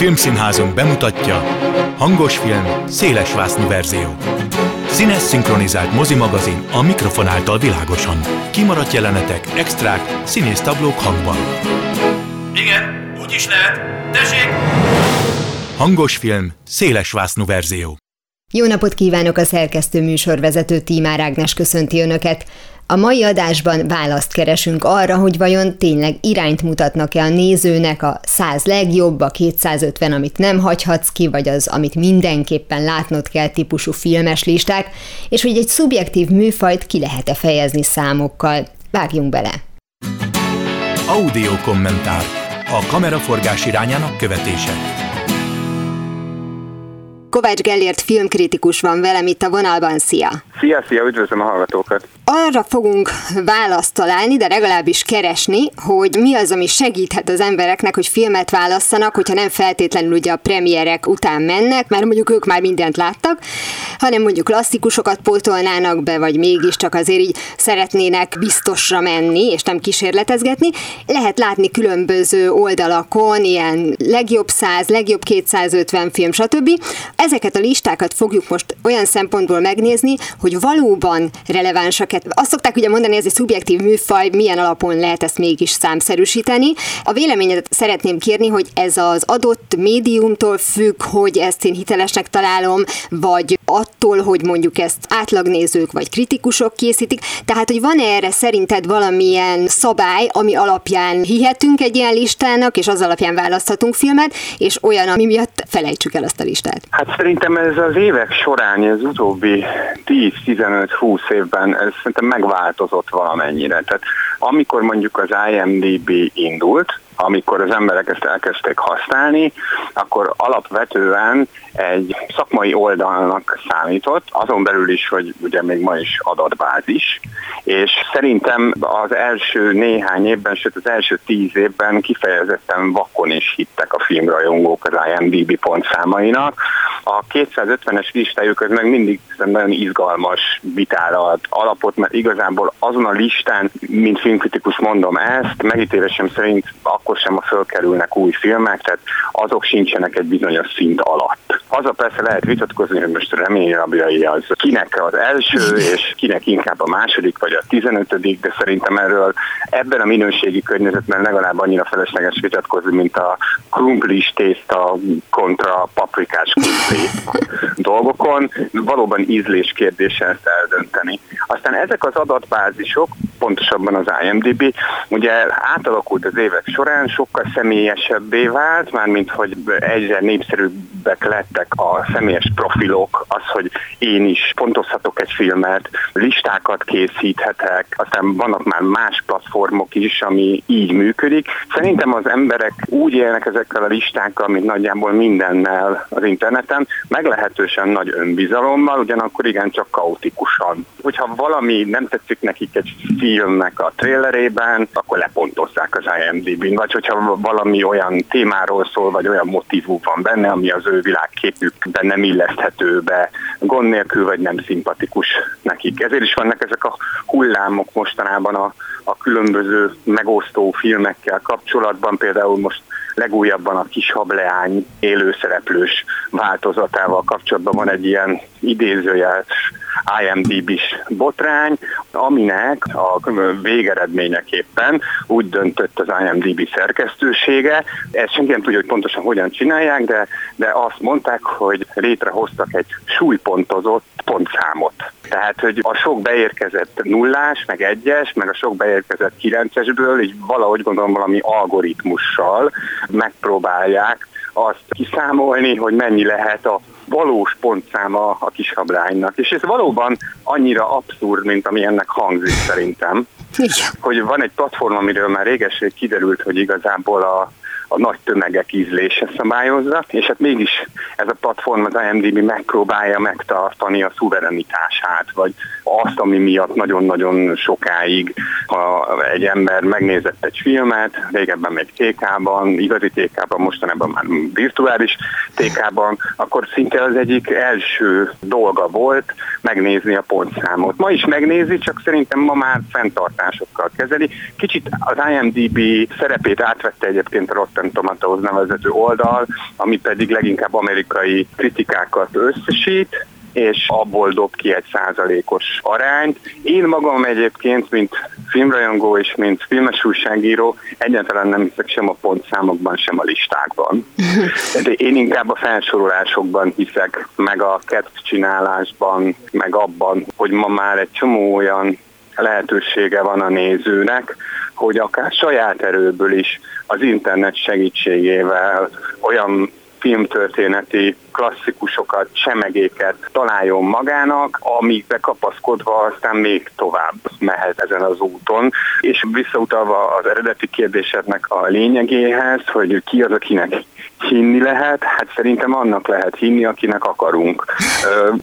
Filmszínházunk bemutatja Hangos film, széles vásznú verzió. Színes szinkronizált mozimagazin a mikrofon által világosan. Kimaradt jelenetek, extrák, színész tablók hangban. Igen, úgy is lehet. Tessék! Hangos film, széles vásznú verzió. Jó napot kívánok a szerkesztő műsorvezető Tímár Ágnes köszönti Önöket. A mai adásban választ keresünk arra, hogy vajon tényleg irányt mutatnak-e a nézőnek a 100 legjobb, a 250, amit nem hagyhatsz ki, vagy az, amit mindenképpen látnod kell típusú filmes listák, és hogy egy szubjektív műfajt ki lehet-e fejezni számokkal. Vágjunk bele! Audio kommentár. A kameraforgás irányának követése. Kovács Gellért filmkritikus van velem itt a vonalban, szia! Szia, szia, üdvözlöm a hallgatókat! Arra fogunk választ találni, de legalábbis keresni, hogy mi az, ami segíthet az embereknek, hogy filmet válasszanak, hogyha nem feltétlenül ugye a premierek után mennek, mert mondjuk ők már mindent láttak, hanem mondjuk klasszikusokat pótolnának be, vagy mégiscsak azért így szeretnének biztosra menni, és nem kísérletezgetni. Lehet látni különböző oldalakon, ilyen legjobb 100, legjobb 250 film, stb. Ezeket a listákat fogjuk most olyan szempontból megnézni, hogy valóban relevánsak azt szokták ugye mondani, ez egy szubjektív műfaj, milyen alapon lehet ezt mégis számszerűsíteni. A véleményedet szeretném kérni, hogy ez az adott médiumtól függ, hogy ezt én hitelesnek találom, vagy attól, hogy mondjuk ezt átlagnézők vagy kritikusok készítik. Tehát, hogy van-e erre szerinted valamilyen szabály, ami alapján hihetünk egy ilyen listának, és az alapján választhatunk filmet, és olyan, ami miatt felejtsük el azt a listát? Hát szerintem ez az évek során, az utóbbi 10-15-20 évben ez szerintem megváltozott valamennyire. Tehát amikor mondjuk az IMDB indult, amikor az emberek ezt elkezdték használni, akkor alapvetően egy szakmai oldalnak számított, azon belül is, hogy ugye még ma is adatbázis, és szerintem az első néhány évben, sőt az első tíz évben kifejezetten vakon is hittek a filmrajongók az IMDB pontszámainak. A 250-es listájuk az meg mindig nagyon izgalmas vitára ad alapot, mert igazából azon a listán, mint filmkritikus mondom ezt, megítélésem szerint akkor sem a fölkerülnek új filmek, tehát azok sincsenek egy bizonyos szint alatt. Azzal persze lehet vitatkozni, hogy most reményrabjai az kinek az első, és kinek inkább a második vagy a tizenötödik, de szerintem erről ebben a minőségi környezetben legalább annyira felesleges vitatkozni, mint a krumplis tészta kontra paprikás krumpli dolgokon. Valóban ízlés kérdése ezt eldönteni. Aztán ezek az adatbázisok, pontosabban az IMDB, ugye átalakult az évek során, sokkal személyesebbé vált, mármint hogy egyre népszerűbbek lettek a személyes profilok, az, hogy én is pontozhatok egy filmet, listákat készíthetek, aztán vannak már más platformok is, ami így működik. Szerintem az emberek úgy élnek ezekkel a listákkal, mint nagyjából mindennel az interneten, meglehetősen nagy önbizalommal, ugyanakkor igencsak kaotikusan. Hogyha valami nem tetszik nekik egy filmnek a trailerében, akkor lepontozzák az IMDb-n, vagy hogyha valami olyan témáról szól, vagy olyan motivú van benne, ami az ő világképükben nem illeszthető be, gond nélkül, vagy nem szimpatikus nekik. Ezért is vannak ezek a hullámok mostanában a, a különböző megosztó filmekkel kapcsolatban, például most legújabban a kis hableány élőszereplős változatával kapcsolatban van egy ilyen idézőjel IMDb-s botrány, aminek a végeredményeképpen úgy döntött az IMDb szerkesztősége, ezt senki nem tudja, hogy pontosan hogyan csinálják, de, de azt mondták, hogy létrehoztak egy súlypontozott pontszámot. Tehát, hogy a sok beérkezett nullás, meg egyes, meg a sok beérkezett kilencesből, így valahogy gondolom valami algoritmussal megpróbálják azt kiszámolni, hogy mennyi lehet a valós pontszáma a kishablánynak. És ez valóban annyira abszurd, mint ami ennek hangzik szerintem. Hogy van egy platform, amiről már régeség kiderült, hogy igazából a a nagy tömegek ízlése szabályozza, és hát mégis ez a platform, az IMDb megpróbálja megtartani a szuverenitását, vagy azt, ami miatt nagyon-nagyon sokáig, ha egy ember megnézett egy filmet, régebben még TK-ban, igazi TK-ban, mostanában már virtuális TK-ban, akkor szinte az egyik első dolga volt megnézni a pontszámot. Ma is megnézi, csak szerintem ma már fenntartásokkal kezeli. Kicsit az IMDb szerepét átvette egyébként a Rotten Tomatoes nevezető oldal, ami pedig leginkább amerikai kritikákat összesít, és abból dob ki egy százalékos arányt. Én magam egyébként, mint filmrajongó és mint filmes újságíró egyáltalán nem hiszek sem a pontszámokban, sem a listákban. De én inkább a felsorolásokban hiszek, meg a csinálásban, meg abban, hogy ma már egy csomó olyan lehetősége van a nézőnek, hogy akár saját erőből is az internet segítségével olyan filmtörténeti klasszikusokat, semegéket találjon magának, amikbe kapaszkodva aztán még tovább mehet ezen az úton. És visszautalva az eredeti kérdésednek a lényegéhez, hogy ki az, akinek hinni lehet, hát szerintem annak lehet hinni, akinek akarunk.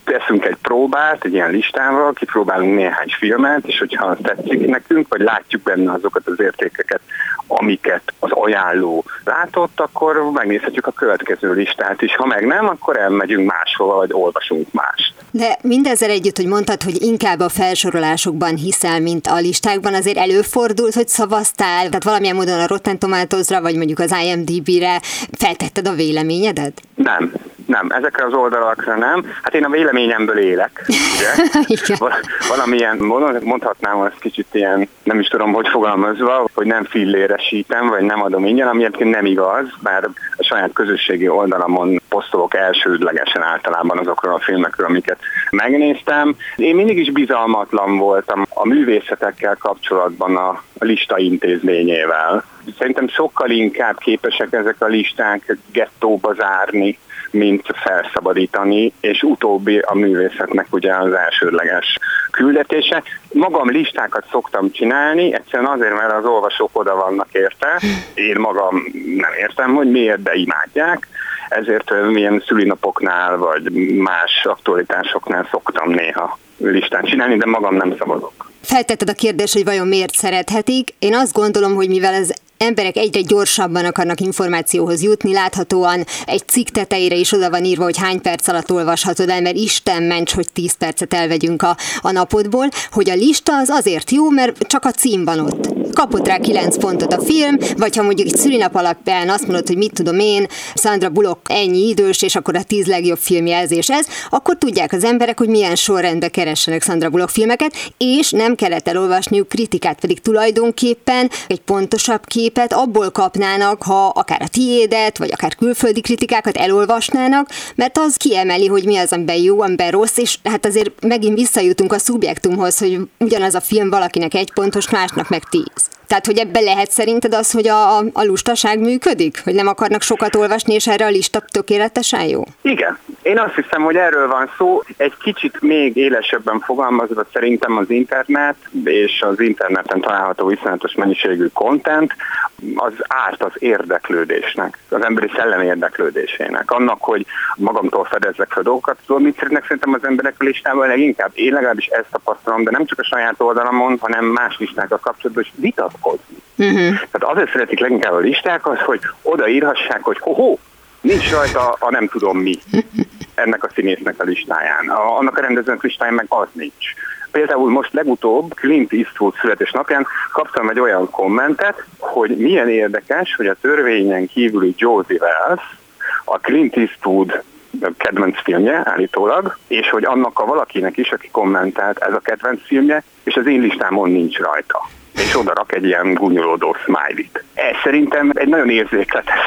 Teszünk egy próbát, egy ilyen listával, kipróbálunk néhány filmet, és hogyha tetszik nekünk, vagy látjuk benne azokat az értékeket, amiket az ajánló látott, akkor megnézhetjük a következő listát is. Ha meg nem, akkor elmegyünk máshova, vagy olvasunk mást. De mindezzel együtt, hogy mondtad, hogy inkább a felsorolásokban hiszel, mint a listákban, azért előfordult, hogy szavaztál, tehát valamilyen módon a Rotten Tomatoes-ra, vagy mondjuk az IMDb-re feltetted a véleményedet? Nem, nem, ezekre az oldalakra nem. Hát én a véleményemből élek, ugye? Valamilyen, mondhatnám azt kicsit ilyen, nem is tudom, hogy fogalmazva, hogy nem filléresítem, vagy nem adom ingyen, ami egyébként nem igaz, bár a saját közösségi oldalamon posztolok elsődlegesen általában azokról a filmekről, amiket megnéztem. Én mindig is bizalmatlan voltam a művészetekkel kapcsolatban a lista intézményével. Szerintem sokkal inkább képesek ezek a listák gettóba zárni, mint felszabadítani, és utóbbi a művészetnek ugye az elsődleges küldetése. Magam listákat szoktam csinálni, egyszerűen azért, mert az olvasók oda vannak érte. Én magam nem értem, hogy miért, de imádják. Ezért milyen szülinapoknál, vagy más aktualitásoknál szoktam néha listán csinálni, de magam nem szavazok. Feltetted a kérdést, hogy vajon miért szerethetik. Én azt gondolom, hogy mivel ez emberek egyre gyorsabban akarnak információhoz jutni, láthatóan egy cikk tetejére is oda van írva, hogy hány perc alatt olvashatod el, mert Isten ments, hogy 10 percet elvegyünk a, a napodból, hogy a lista az azért jó, mert csak a cím van ott. Kapott rá 9 pontot a film, vagy ha mondjuk egy szülinap alapján azt mondod, hogy mit tudom én, Sandra Bullock ennyi idős, és akkor a 10 legjobb filmjelzés ez, akkor tudják az emberek, hogy milyen sorrendbe keressenek Sandra Bullock filmeket, és nem kellett elolvasniuk kritikát, pedig tulajdonképpen egy pontosabb kép képet abból kapnának, ha akár a tiédet, vagy akár külföldi kritikákat elolvasnának, mert az kiemeli, hogy mi az, amiben jó, amiben rossz, és hát azért megint visszajutunk a szubjektumhoz, hogy ugyanaz a film valakinek egy pontos, másnak meg tíz. Tehát, hogy ebbe lehet szerinted az, hogy a, a lustaság működik? Hogy nem akarnak sokat olvasni, és erre a lista tökéletesen jó? Igen. Én azt hiszem, hogy erről van szó. Egy kicsit még élesebben fogalmazva szerintem az internet, és az interneten található viszonylatos mennyiségű content, az árt az érdeklődésnek, az emberi szellem érdeklődésének. Annak, hogy magamtól fedezzek fel dolgokat, tudom, mit szeretnek szerintem az emberek a listával leginkább. Én legalábbis ezt tapasztalom, de nem csak a saját oldalamon, hanem más listákkal kapcsolatban is vitat vitatkozni. Uh-huh. Tehát azért szeretik leginkább a listák az, hogy odaírhassák, hogy ho-ho, nincs rajta a nem tudom mi ennek a színésznek a listáján. A, annak a rendezőnek listáján meg az nincs. Például most legutóbb Clint Eastwood születésnapján kaptam egy olyan kommentet, hogy milyen érdekes, hogy a törvényen kívüli Josie Wells, a Clint Eastwood kedvenc filmje állítólag, és hogy annak a valakinek is, aki kommentált, ez a kedvenc filmje, és az én listámon nincs rajta és oda rak egy ilyen gúnyolódó smiley-t. Ez szerintem egy nagyon érzékletes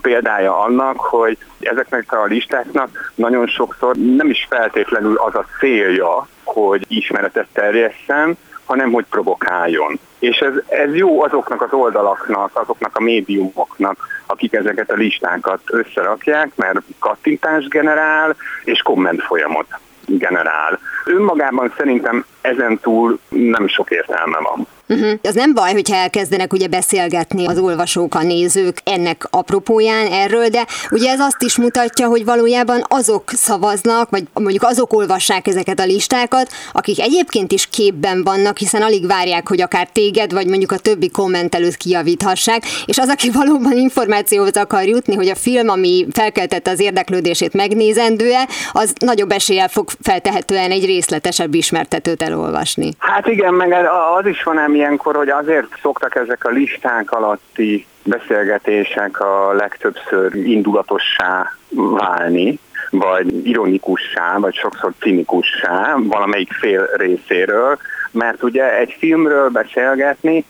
példája annak, hogy ezeknek a listáknak nagyon sokszor nem is feltétlenül az a célja, hogy ismeretet terjesszen, hanem hogy provokáljon. És ez, ez jó azoknak az oldalaknak, azoknak a médiumoknak, akik ezeket a listákat összerakják, mert kattintást generál, és komment folyamot generál. Önmagában szerintem ezen túl nem sok értelme van. Uh-huh. Az nem baj, hogyha elkezdenek ugye beszélgetni az olvasók, a nézők ennek apropóján erről, de ugye ez azt is mutatja, hogy valójában azok szavaznak, vagy mondjuk azok olvassák ezeket a listákat, akik egyébként is képben vannak, hiszen alig várják, hogy akár téged, vagy mondjuk a többi kommentelőt kijavíthassák, és az, aki valóban információhoz akar jutni, hogy a film, ami felkeltette az érdeklődését megnézendője, az nagyobb eséllyel fog feltehetően egy részletesebb ismertetőt elolvasni. Hát igen, meg az is van ám ilyenkor, hogy azért szoktak ezek a listák alatti beszélgetések a legtöbbször indulatossá válni, vagy ironikussá, vagy sokszor cinikussá valamelyik fél részéről, mert ugye egy filmről beszélgetni,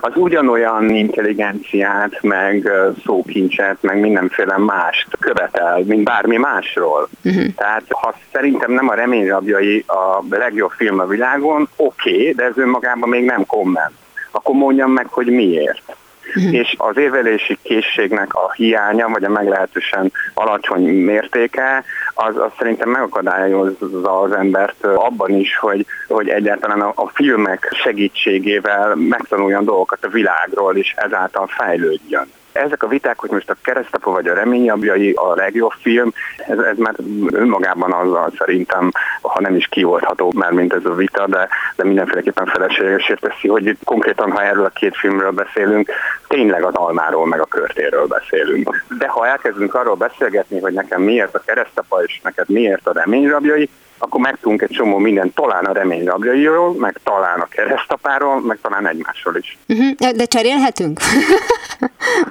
az ugyanolyan intelligenciát, meg szókincset, meg mindenféle mást követel, mint bármi másról. Uh-huh. Tehát ha szerintem nem a reményrabjai a legjobb film a világon, oké, okay, de ez önmagában még nem komment. Akkor mondjam meg, hogy miért. Uh-huh. És az érvelési készségnek a hiánya, vagy a meglehetősen alacsony mértéke, az, az szerintem megakadályozza az embert abban is, hogy, hogy egyáltalán a, a filmek segítségével megtanuljon dolgokat a világról, és ezáltal fejlődjön ezek a viták, hogy most a keresztapa vagy a reményabjai a legjobb film, ez, ez már önmagában azzal szerintem, ha nem is kioldható már, mint ez a vita, de, de mindenféleképpen feleslegesért teszi, hogy konkrétan, ha erről a két filmről beszélünk, tényleg az almáról meg a körtéről beszélünk. De ha elkezdünk arról beszélgetni, hogy nekem miért a keresztapa és neked miért a reményrabjai, akkor megtudunk egy csomó mindent, talán a remény rabjairól, meg talán a keresztapáról, meg talán egymásról is. Uh-huh. De cserélhetünk?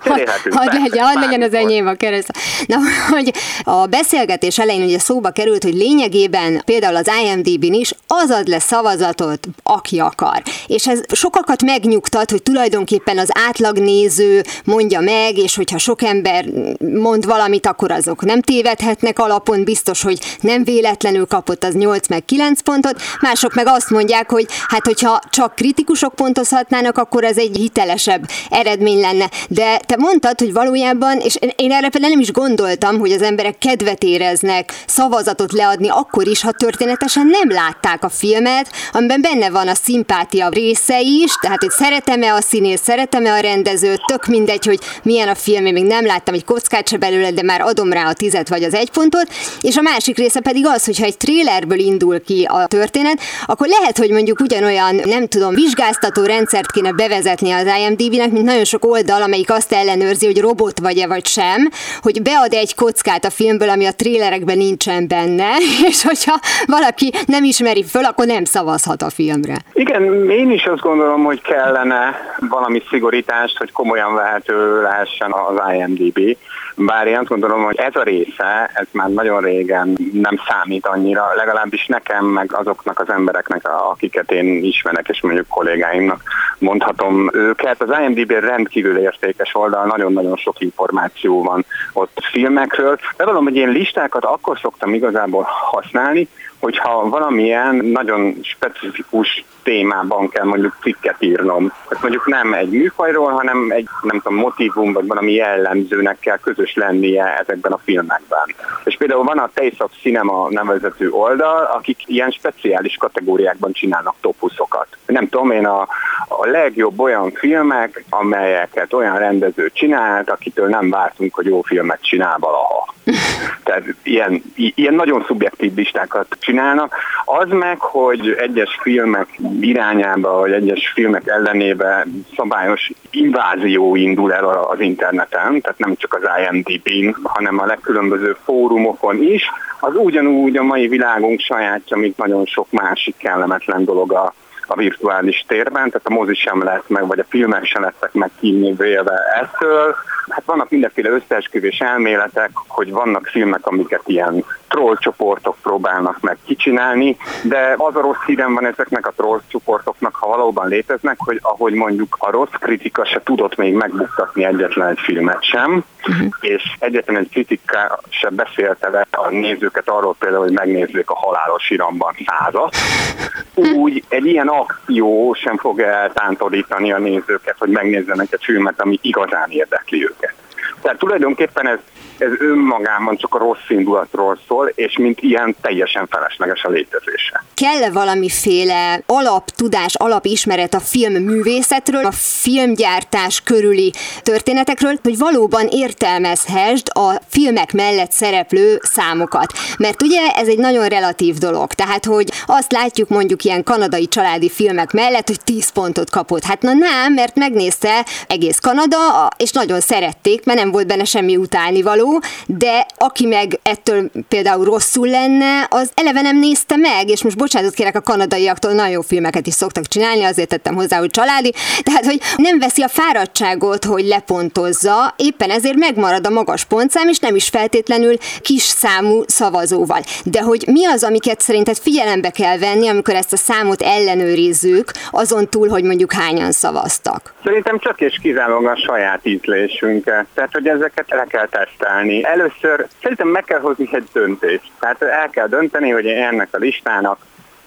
Cserélhetünk. Hadd legyen, hadd legyen az enyém a kereszt. Na, hogy a beszélgetés elején ugye szóba került, hogy lényegében például az IMDb-n is az ad le szavazatot, aki akar. És ez sokakat megnyugtat, hogy tulajdonképpen az átlagnéző mondja meg, és hogyha sok ember mond valamit, akkor azok nem tévedhetnek alapon, biztos, hogy nem véletlenül kapott pontot, az 8 meg 9 pontot, mások meg azt mondják, hogy hát hogyha csak kritikusok pontozhatnának, akkor ez egy hitelesebb eredmény lenne. De te mondtad, hogy valójában, és én erre például nem is gondoltam, hogy az emberek kedvet éreznek szavazatot leadni akkor is, ha történetesen nem látták a filmet, amiben benne van a szimpátia része is, tehát hogy szeretem-e a színész, szeretem-e a rendezőt, tök mindegy, hogy milyen a film, én még nem láttam egy kockát se belőle, de már adom rá a tizet vagy az egy pontot, és a másik része pedig az, hogyha egy tréler trailerből indul ki a történet, akkor lehet, hogy mondjuk ugyanolyan, nem tudom, vizsgáztató rendszert kéne bevezetni az IMDb-nek, mint nagyon sok oldal, amelyik azt ellenőrzi, hogy robot vagy-e vagy sem, hogy bead egy kockát a filmből, ami a trélerekben nincsen benne, és hogyha valaki nem ismeri föl, akkor nem szavazhat a filmre. Igen, én is azt gondolom, hogy kellene valami szigorítást, hogy komolyan vehető lehessen az IMDb. Bár én azt gondolom, hogy ez a része, ez már nagyon régen nem számít annyira, legalábbis nekem, meg azoknak az embereknek, akiket én ismerek, és mondjuk kollégáimnak mondhatom őket. Az IMDb rendkívül értékes oldal, nagyon-nagyon sok információ van ott filmekről. De valami, hogy én listákat akkor szoktam igazából használni, hogyha valamilyen nagyon specifikus témában kell mondjuk cikket írnom. Ez mondjuk nem egy műfajról, hanem egy nem tudom, motivum vagy valami jellemzőnek kell közös lennie ezekben a filmekben. És például van a Taste of Cinema nevezető oldal, akik ilyen speciális kategóriákban csinálnak topuszokat. Nem tudom, én a, a legjobb olyan filmek, amelyeket olyan rendező csinált, akitől nem vártunk, hogy jó filmet csinál valaha. Tehát ilyen, ilyen nagyon szubjektív listákat csinálnak. Az meg, hogy egyes filmek irányába, vagy egyes filmek ellenébe szabályos invázió indul el az interneten, tehát nem csak az IMDb-n, hanem a legkülönböző fórumokon is, az ugyanúgy a mai világunk sajátja, mint nagyon sok másik kellemetlen dolog a, a virtuális térben, tehát a mozi sem lett meg, vagy a filmek sem lettek meg kívülve ettől. Hát vannak mindenféle összeesküvés elméletek, hogy vannak filmek, amiket ilyen troll csoportok próbálnak meg kicsinálni, de az a rossz hírem van ezeknek a troll csoportoknak, ha valóban léteznek, hogy ahogy mondjuk a rossz kritika se tudott még megbuktatni egyetlen egy filmet sem, uh-huh. és egyetlen egy kritika se beszélte le a nézőket arról például, hogy megnézzék a halálos iramban százat, úgy egy ilyen akció sem fogja eltántorítani a nézőket, hogy megnézzenek egy filmet, ami igazán érdekli őket. Tehát tulajdonképpen ez ez önmagában csak a rossz indulatról szól, és mint ilyen teljesen felesleges a létezése. Kell-e valamiféle alaptudás, alapismeret a filmművészetről, a filmgyártás körüli történetekről, hogy valóban értelmezhessd a filmek mellett szereplő számokat. Mert ugye ez egy nagyon relatív dolog. Tehát, hogy azt látjuk mondjuk ilyen kanadai családi filmek mellett, hogy 10 pontot kapott. Hát na nem, mert megnézte egész Kanada, és nagyon szerették, mert nem volt benne semmi utánivaló, való, de aki meg ettől például rosszul lenne, az eleve nem nézte meg, és most bocsánatot kérek a kanadaiaktól, nagyon jó filmeket is szoktak csinálni, azért tettem hozzá, hogy családi, tehát hogy nem veszi a fáradtságot, hogy lepontozza, éppen ezért megmarad a magas pontszám, és nem is feltétlenül kis számú szavazóval. De hogy mi az, amiket szerinted figyelembe kell venni, amikor ezt a számot ellenőrizzük, azon túl, hogy mondjuk hányan szavaztak? Szerintem csak és kizárólag a saját ízlésünket. Tehát, hogy ezeket le kell tesztelni. Először szerintem meg kell hozni egy döntést. Tehát el kell dönteni, hogy ennek a listának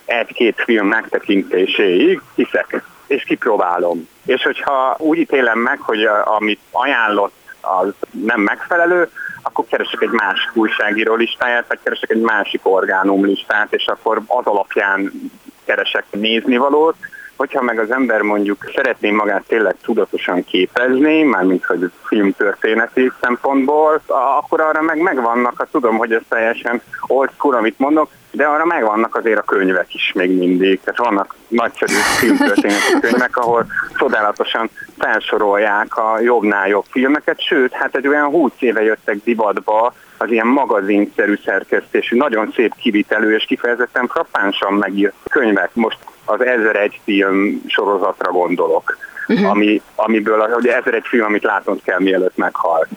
egy-két film megtekintéséig hiszek, és kipróbálom. És hogyha úgy ítélem meg, hogy amit ajánlott az nem megfelelő, akkor keresek egy másik újságíró listáját, vagy keresek egy másik orgánum listát, és akkor az alapján keresek néznivalót, hogyha meg az ember mondjuk szeretné magát tényleg tudatosan képezni, mármint hogy filmtörténeti szempontból, akkor arra meg megvannak, ha tudom, hogy ez teljesen old school, amit mondok, de arra megvannak azért a könyvek is még mindig. Tehát vannak nagyszerű filmtörténeti könyvek, ahol csodálatosan felsorolják a jobbnál jobb filmeket, sőt, hát egy olyan 20 éve jöttek divatba az ilyen magazinszerű szerkesztésű, nagyon szép kivitelő és kifejezetten frappánsan megírt könyvek. Most az 1001 film sorozatra gondolok, uh-huh. ami, amiből hogy 1001 film, amit látnod kell, mielőtt meghal.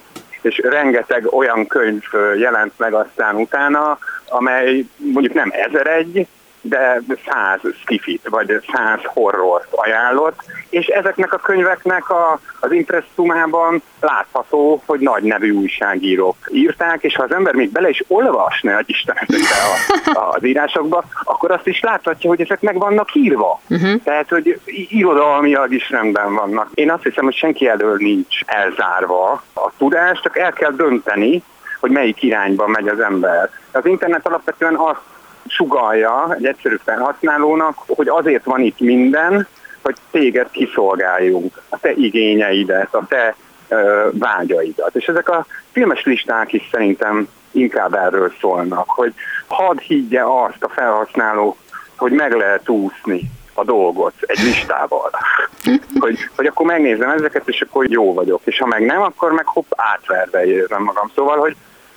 És rengeteg olyan könyv jelent meg aztán utána, amely mondjuk nem 1001, de száz skifit, vagy száz horrort ajánlott, és ezeknek a könyveknek a, az impresszumában látható, hogy nagy nevű újságírók írták, és ha az ember még bele is olvasna, hogy Isten ezekbe a, az írásokba, akkor azt is láthatja, hogy ezek meg vannak írva. Uh-huh. Tehát, hogy irodalmiak is rendben vannak. Én azt hiszem, hogy senki elől nincs elzárva a tudás, csak el kell dönteni, hogy melyik irányba megy az ember. Az internet alapvetően azt sugalja egy egyszerű felhasználónak, hogy azért van itt minden, hogy téged kiszolgáljunk, a te igényeidet, a te ö, vágyaidat. És ezek a filmes listák is szerintem inkább erről szólnak, hogy hadd higgye azt a felhasználó, hogy meg lehet úszni a dolgot egy listával. hogy, hogy akkor megnézem ezeket, és akkor jó vagyok. És ha meg nem, akkor meg hopp, átverve érzem magam. Szóval, hogy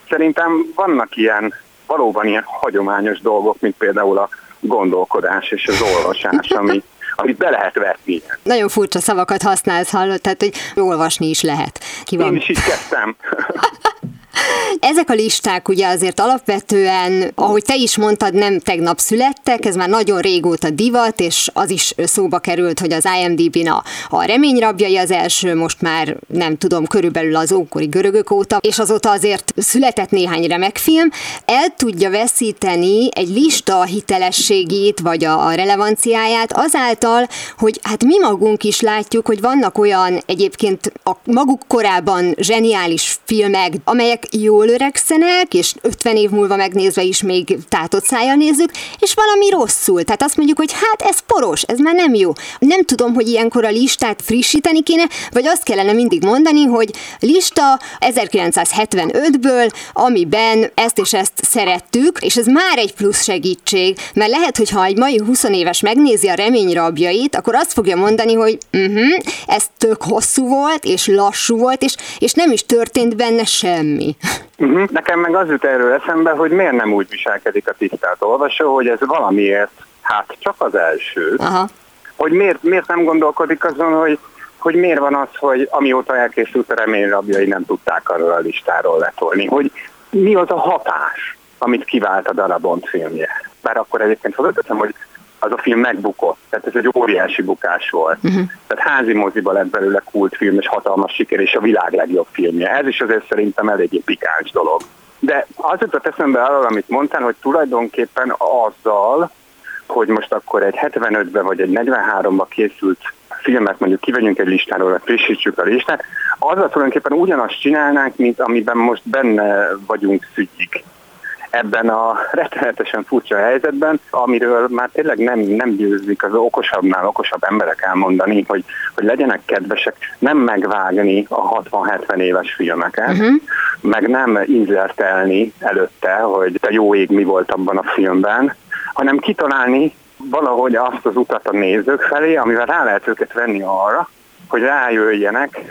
szerintem vannak ilyen valóban ilyen hagyományos dolgok, mint például a gondolkodás és az olvasás, ami, amit be lehet vetni. Nagyon furcsa szavakat használsz, hallott, tehát hogy olvasni is lehet. Ki van? Én is így kezdtem. Ezek a listák ugye azért alapvetően, ahogy te is mondtad, nem tegnap születtek, ez már nagyon régóta divat, és az is szóba került, hogy az IMDb-n a, a reményrabjai az első, most már nem tudom, körülbelül az ókori görögök óta, és azóta azért született néhány remek film, el tudja veszíteni egy lista hitelességét, vagy a, a relevanciáját azáltal, hogy hát mi magunk is látjuk, hogy vannak olyan egyébként a maguk korában zseniális filmek, amelyek jól öregszenek, és 50 év múlva megnézve is még tátott szájjal nézzük, és valami rosszul. Tehát azt mondjuk, hogy hát ez poros, ez már nem jó. Nem tudom, hogy ilyenkor a listát frissíteni kéne, vagy azt kellene mindig mondani, hogy lista 1975-ből, amiben ezt és ezt szerettük, és ez már egy plusz segítség, mert lehet, hogy ha egy mai 20 éves megnézi a remény rabjait, akkor azt fogja mondani, hogy uh-huh, ez tök hosszú volt, és lassú volt, és, és nem is történt benne semmi. Uh-huh. Nekem meg az jut erről eszembe, hogy miért nem úgy viselkedik a tisztelt olvasó, hogy ez valamiért, hát csak az első. Aha. Hogy miért, miért nem gondolkodik azon, hogy, hogy miért van az, hogy amióta elkészült a reményrabjai nem tudták arról a listáról letolni. Hogy mi az a hatás, amit kivált a Darabont filmje. Bár akkor egyébként hozzáteszem, hogy az a film megbukott. Tehát ez egy óriási bukás volt. Uh-huh. Tehát házi moziba lett belőle kultfilm, és hatalmas siker, és a világ legjobb filmje. Ez is azért szerintem eléggé pikáns dolog. De az jutott eszembe arról, amit mondtál, hogy tulajdonképpen azzal, hogy most akkor egy 75-ben vagy egy 43-ban készült filmet mondjuk kivegyünk egy listáról, vagy frissítsük a listát, azzal tulajdonképpen ugyanazt csinálnánk, mint amiben most benne vagyunk szügyik ebben a rettenetesen furcsa helyzetben, amiről már tényleg nem, nem győzik az okosabbnál okosabb emberek elmondani, hogy, hogy legyenek kedvesek nem megvágni a 60-70 éves filmeket, uh-huh. meg nem inzertelni előtte, hogy a jó ég mi volt abban a filmben, hanem kitalálni valahogy azt az utat a nézők felé, amivel rá lehet őket venni arra, hogy rájöjjenek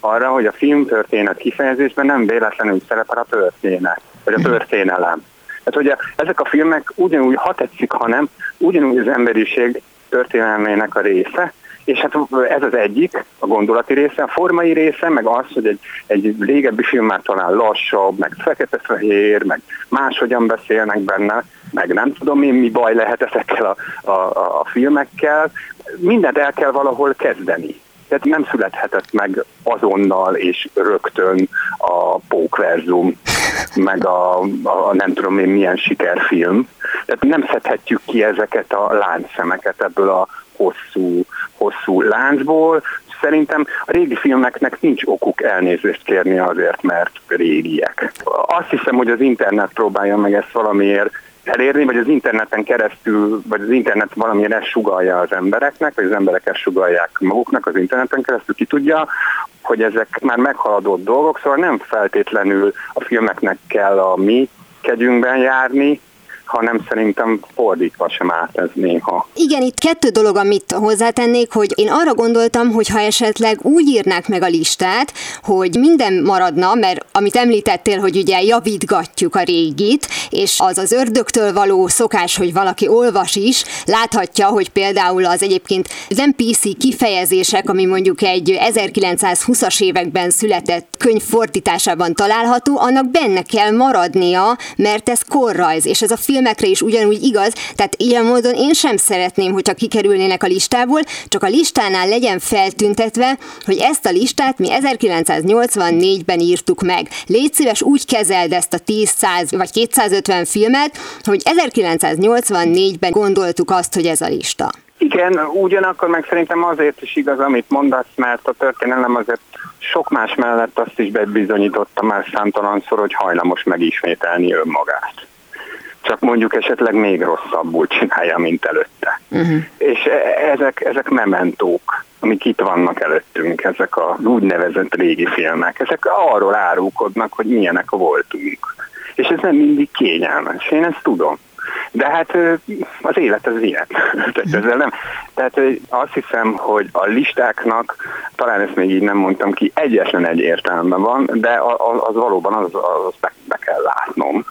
arra, hogy a filmtörténet kifejezésben nem véletlenül szerepel a történet, vagy a történelem. Tehát ugye ezek a filmek ugyanúgy, ha tetszik, ha nem, ugyanúgy az emberiség történelmének a része, és hát ez az egyik, a gondolati része, a formai része, meg az, hogy egy, egy régebbi film már talán lassabb, meg fekete-fehér, meg máshogyan beszélnek benne, meg nem tudom én, mi baj lehet ezekkel a, a, a filmekkel. Mindent el kell valahol kezdeni. Tehát nem születhetett meg azonnal és rögtön a pókverzum, meg a, a nem tudom én milyen sikerfilm. Tehát nem szedhetjük ki ezeket a láncszemeket ebből a hosszú, hosszú láncból. Szerintem a régi filmeknek nincs okuk elnézést kérni azért, mert régiek. Azt hiszem, hogy az internet próbálja meg ezt valamiért elérni, vagy az interneten keresztül, vagy az internet valamilyen ezt sugalja az embereknek, vagy az emberek ezt sugalják maguknak az interneten keresztül, ki tudja, hogy ezek már meghaladott dolgok, szóval nem feltétlenül a filmeknek kell a mi kegyünkben járni, hanem szerintem fordítva sem állt ez néha. Igen, itt kettő dolog, amit hozzátennék, hogy én arra gondoltam, hogy ha esetleg úgy írnák meg a listát, hogy minden maradna, mert amit említettél, hogy ugye javítgatjuk a régit, és az az ördögtől való szokás, hogy valaki olvas is, láthatja, hogy például az egyébként nem PC kifejezések, ami mondjuk egy 1920-as években született könyv fordításában található, annak benne kell maradnia, mert ez korrajz, és ez a film filmekre is ugyanúgy igaz, tehát ilyen módon én sem szeretném, hogyha kikerülnének a listából, csak a listánál legyen feltüntetve, hogy ezt a listát mi 1984-ben írtuk meg. Légy szíves, úgy kezeld ezt a 10, 100 vagy 250 filmet, hogy 1984-ben gondoltuk azt, hogy ez a lista. Igen, ugyanakkor meg szerintem azért is igaz, amit mondasz, mert a történelem azért sok más mellett azt is bebizonyította már számtalanszor, hogy hajlamos megismételni önmagát csak mondjuk esetleg még rosszabbul csinálja, mint előtte. Uh-huh. És e, ezek, ezek mementók, amik itt vannak előttünk, ezek a úgynevezett régi filmek, ezek arról árulkodnak, hogy milyenek voltunk. És ez nem mindig kényelmes, én ezt tudom. De hát az élet az ilyen. Tehát, ezzel nem. Tehát azt hiszem, hogy a listáknak, talán ezt még így nem mondtam ki, egyetlen egy értelme van, de az valóban az, az be, be kell látnom,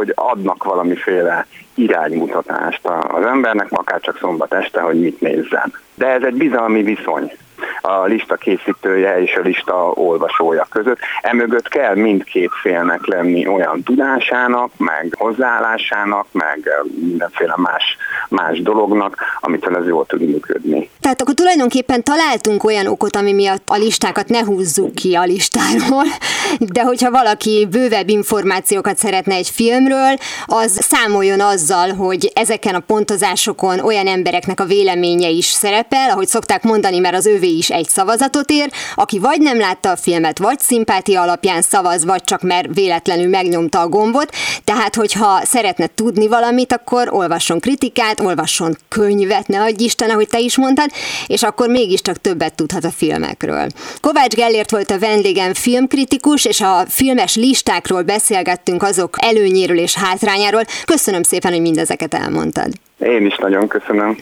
hogy adnak valamiféle iránymutatást az embernek, akár csak szombat este, hogy mit nézzen. De ez egy bizalmi viszony a lista készítője és a lista olvasója között. Emögött kell mindkét félnek lenni olyan tudásának, meg hozzáállásának, meg mindenféle más, más dolognak, amitől ez jól tud működni. Tehát akkor tulajdonképpen találtunk olyan okot, ami miatt a listákat ne húzzuk ki a listáról, de hogyha valaki bővebb információkat szeretne egy filmről, az számoljon azzal, hogy ezeken a pontozásokon olyan embereknek a véleménye is szerepel, ahogy szokták mondani, mert az ővé is egy szavazatot ér, aki vagy nem látta a filmet, vagy szimpátia alapján szavaz, vagy csak mert véletlenül megnyomta a gombot, tehát hogyha szeretne tudni valamit, akkor olvasson kritikát, olvasson könyvet, ne adj Isten, ahogy te is mondtad, és akkor mégiscsak többet tudhat a filmekről. Kovács Gellért volt a vendégem filmkritikus, és a filmes listákról beszélgettünk azok előnyéről és hátrányáról. Köszönöm szépen, hogy mindezeket elmondtad. Én is nagyon köszönöm.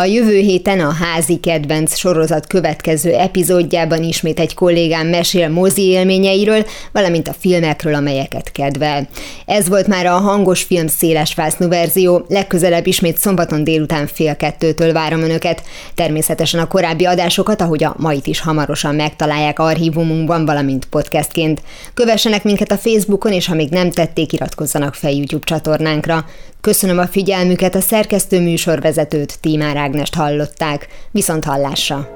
A jövő héten a Házi Kedvenc sorozat következő epizódjában ismét egy kollégám mesél mozi élményeiről, valamint a filmekről, amelyeket kedvel. Ez volt már a hangos film széles fásznú verzió, legközelebb ismét szombaton délután fél kettőtől várom önöket. Természetesen a korábbi adásokat, ahogy a mait is hamarosan megtalálják archívumunkban, valamint podcastként. Kövessenek minket a Facebookon, és ha még nem tették, iratkozzanak fel YouTube csatornánkra. Köszönöm a figyelmüket, a szerkesztő műsorvezetőt, Tímár Ágnest hallották. Viszont hallásra!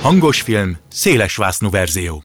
Hangos film, széles verzió.